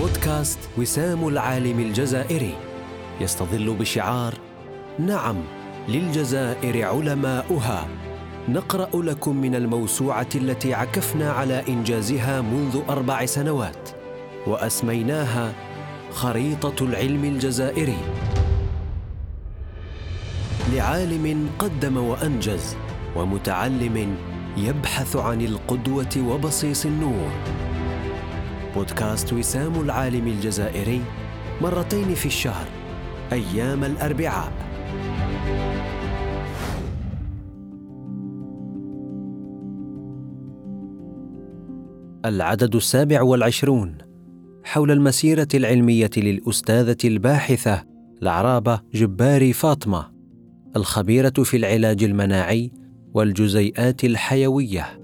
بودكاست وسام العالم الجزائري. يستظل بشعار نعم للجزائر علماؤها. نقرأ لكم من الموسوعة التي عكفنا على إنجازها منذ أربع سنوات. وأسميناها خريطة العلم الجزائري. لعالم قدم وأنجز ومتعلم يبحث عن القدوة وبصيص النور. بودكاست وسام العالم الجزائري مرتين في الشهر أيام الأربعاء. العدد السابع والعشرون حول المسيرة العلمية للأستاذة الباحثة العرابه جباري فاطمة الخبيرة في العلاج المناعي والجزيئات الحيوية.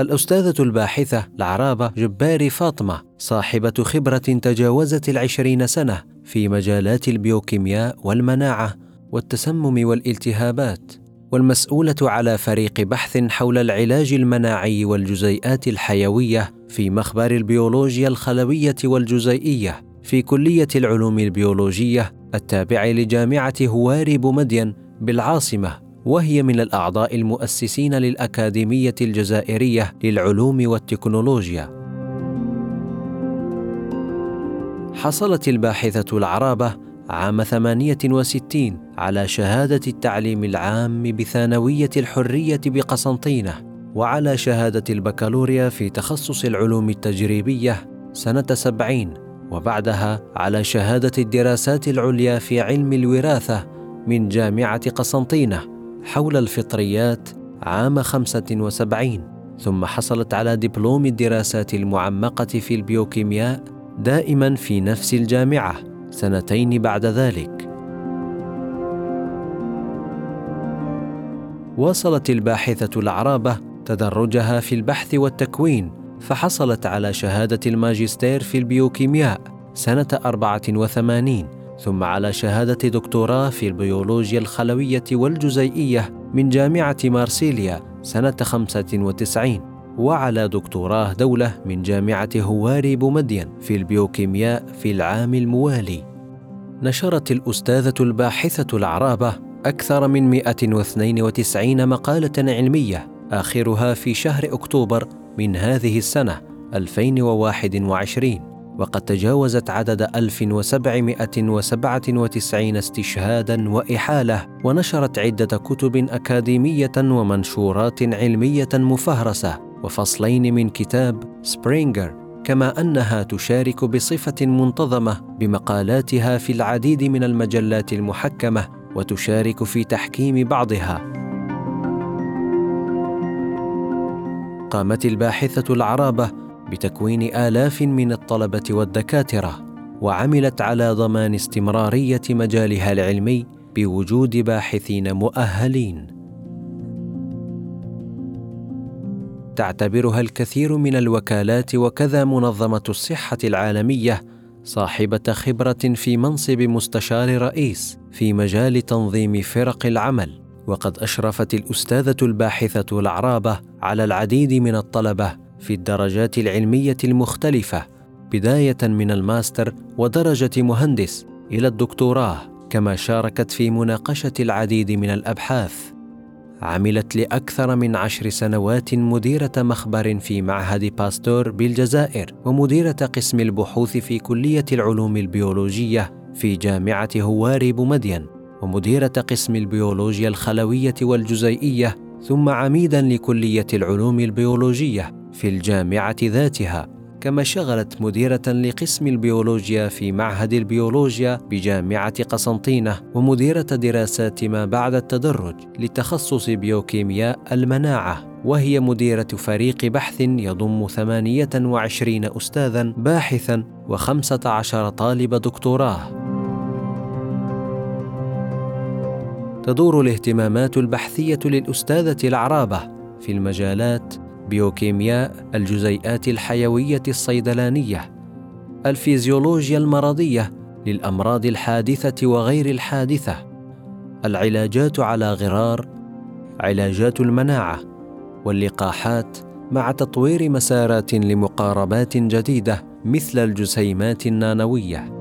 الأستاذة الباحثة العرابة جباري فاطمة صاحبة خبرة تجاوزت العشرين سنة في مجالات البيوكيمياء والمناعة والتسمم والالتهابات والمسؤولة على فريق بحث حول العلاج المناعي والجزيئات الحيوية في مخبر البيولوجيا الخلوية والجزيئية في كلية العلوم البيولوجية التابعة لجامعة هواري بومدين بالعاصمة. وهي من الأعضاء المؤسسين للأكاديمية الجزائرية للعلوم والتكنولوجيا. حصلت الباحثة العرابة عام 68 على شهادة التعليم العام بثانوية الحرية بقسنطينة وعلى شهادة البكالوريا في تخصص العلوم التجريبية سنة 70 وبعدها على شهادة الدراسات العليا في علم الوراثة من جامعة قسنطينة حول الفطريات عام 75 ثم حصلت على دبلوم الدراسات المعمقة في البيوكيمياء دائما في نفس الجامعة سنتين بعد ذلك. واصلت الباحثة العرابة تدرجها في البحث والتكوين فحصلت على شهادة الماجستير في البيوكيمياء سنة 84 ثم على شهادة دكتوراه في البيولوجيا الخلوية والجزيئية من جامعة مارسيليا سنة 95 وعلى دكتوراه دولة من جامعة هواري بومدين في البيوكيمياء في العام الموالي. نشرت الأستاذة الباحثة العرابة أكثر من 192 مقالة علمية آخرها في شهر أكتوبر من هذه السنة 2021 وقد تجاوزت عدد 1797 استشهادا وإحالة ونشرت عدة كتب أكاديمية ومنشورات علمية مفهرسة وفصلين من كتاب سبرينجر كما أنها تشارك بصفة منتظمة بمقالاتها في العديد من المجلات المحكمة وتشارك في تحكيم بعضها. قامت الباحثة العرابة بتكوين آلاف من الطلبة والدكاترة وعملت على ضمان استمرارية مجالها العلمي بوجود باحثين مؤهلين. تعتبرها الكثير من الوكالات وكذا منظمة الصحة العالمية صاحبة خبرة في منصب مستشار رئيس في مجال تنظيم فرق العمل وقد أشرفت الأستاذة الباحثة العرابه على العديد من الطلبة في الدرجات العلمية المختلفة بداية من الماستر ودرجة مهندس إلى الدكتوراه كما شاركت في مناقشة العديد من الأبحاث. عملت لأكثر من عشر سنوات مديرة مخبر في معهد باستور بالجزائر ومديرة قسم البحوث في كلية العلوم البيولوجية في جامعة هواري بومدين ومديرة قسم البيولوجيا الخلوية والجزيئية ثم عميدا لكلية العلوم البيولوجية. في الجامعة ذاتها كما شغلت مديرة لقسم البيولوجيا في معهد البيولوجيا بجامعة قسنطينة ومديرة دراسات ما بعد التدرج لتخصص بيوكيمياء المناعة وهي مديرة فريق بحث يضم 28 أستاذا باحثا و15 طالب دكتوراه. تدور الاهتمامات البحثية للأستاذة العرابة في المجالات بيوكيمياء الجزيئات الحيوية الصيدلانية الفيزيولوجيا المرضية للأمراض الحادثة وغير الحادثة العلاجات على غرار علاجات المناعة واللقاحات مع تطوير مسارات لمقاربات جديدة مثل الجسيمات النانوية.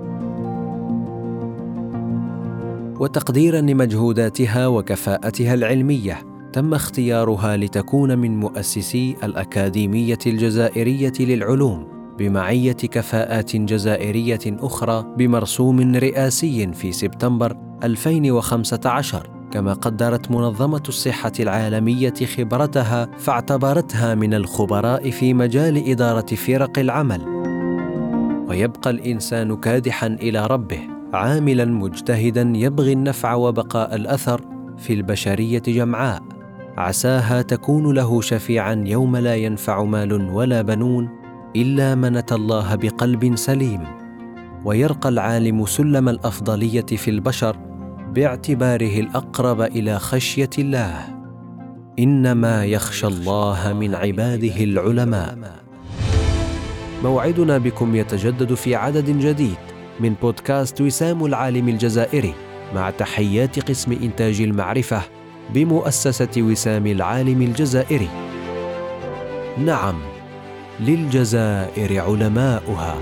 وتقديرا لمجهوداتها وكفاءتها العلمية. تم اختيارها لتكون من مؤسسي الأكاديمية الجزائرية للعلوم بمعية كفاءات جزائرية أخرى بمرسوم رئاسي في سبتمبر 2015 كما قدرت منظمة الصحة العالمية خبرتها فاعتبرتها من الخبراء في مجال إدارة فرق العمل. ويبقى الإنسان كادحا إلى ربه عاملا مجتهدا يبغي النفع وبقاء الأثر في البشرية جمعاء. عساها تكون له شفيعا يوم لا ينفع مال ولا بنون إلا من اتى الله بقلب سليم. ويرقى العالم سلم الأفضلية في البشر باعتباره الأقرب إلى خشية الله. إنما يخشى الله من عباده العلماء. موعدنا بكم يتجدد في عدد جديد من بودكاست وسام العالم الجزائري مع تحيات قسم إنتاج المعرفة بمؤسسة وسام العالم الجزائري. نعم للجزائر علماؤها.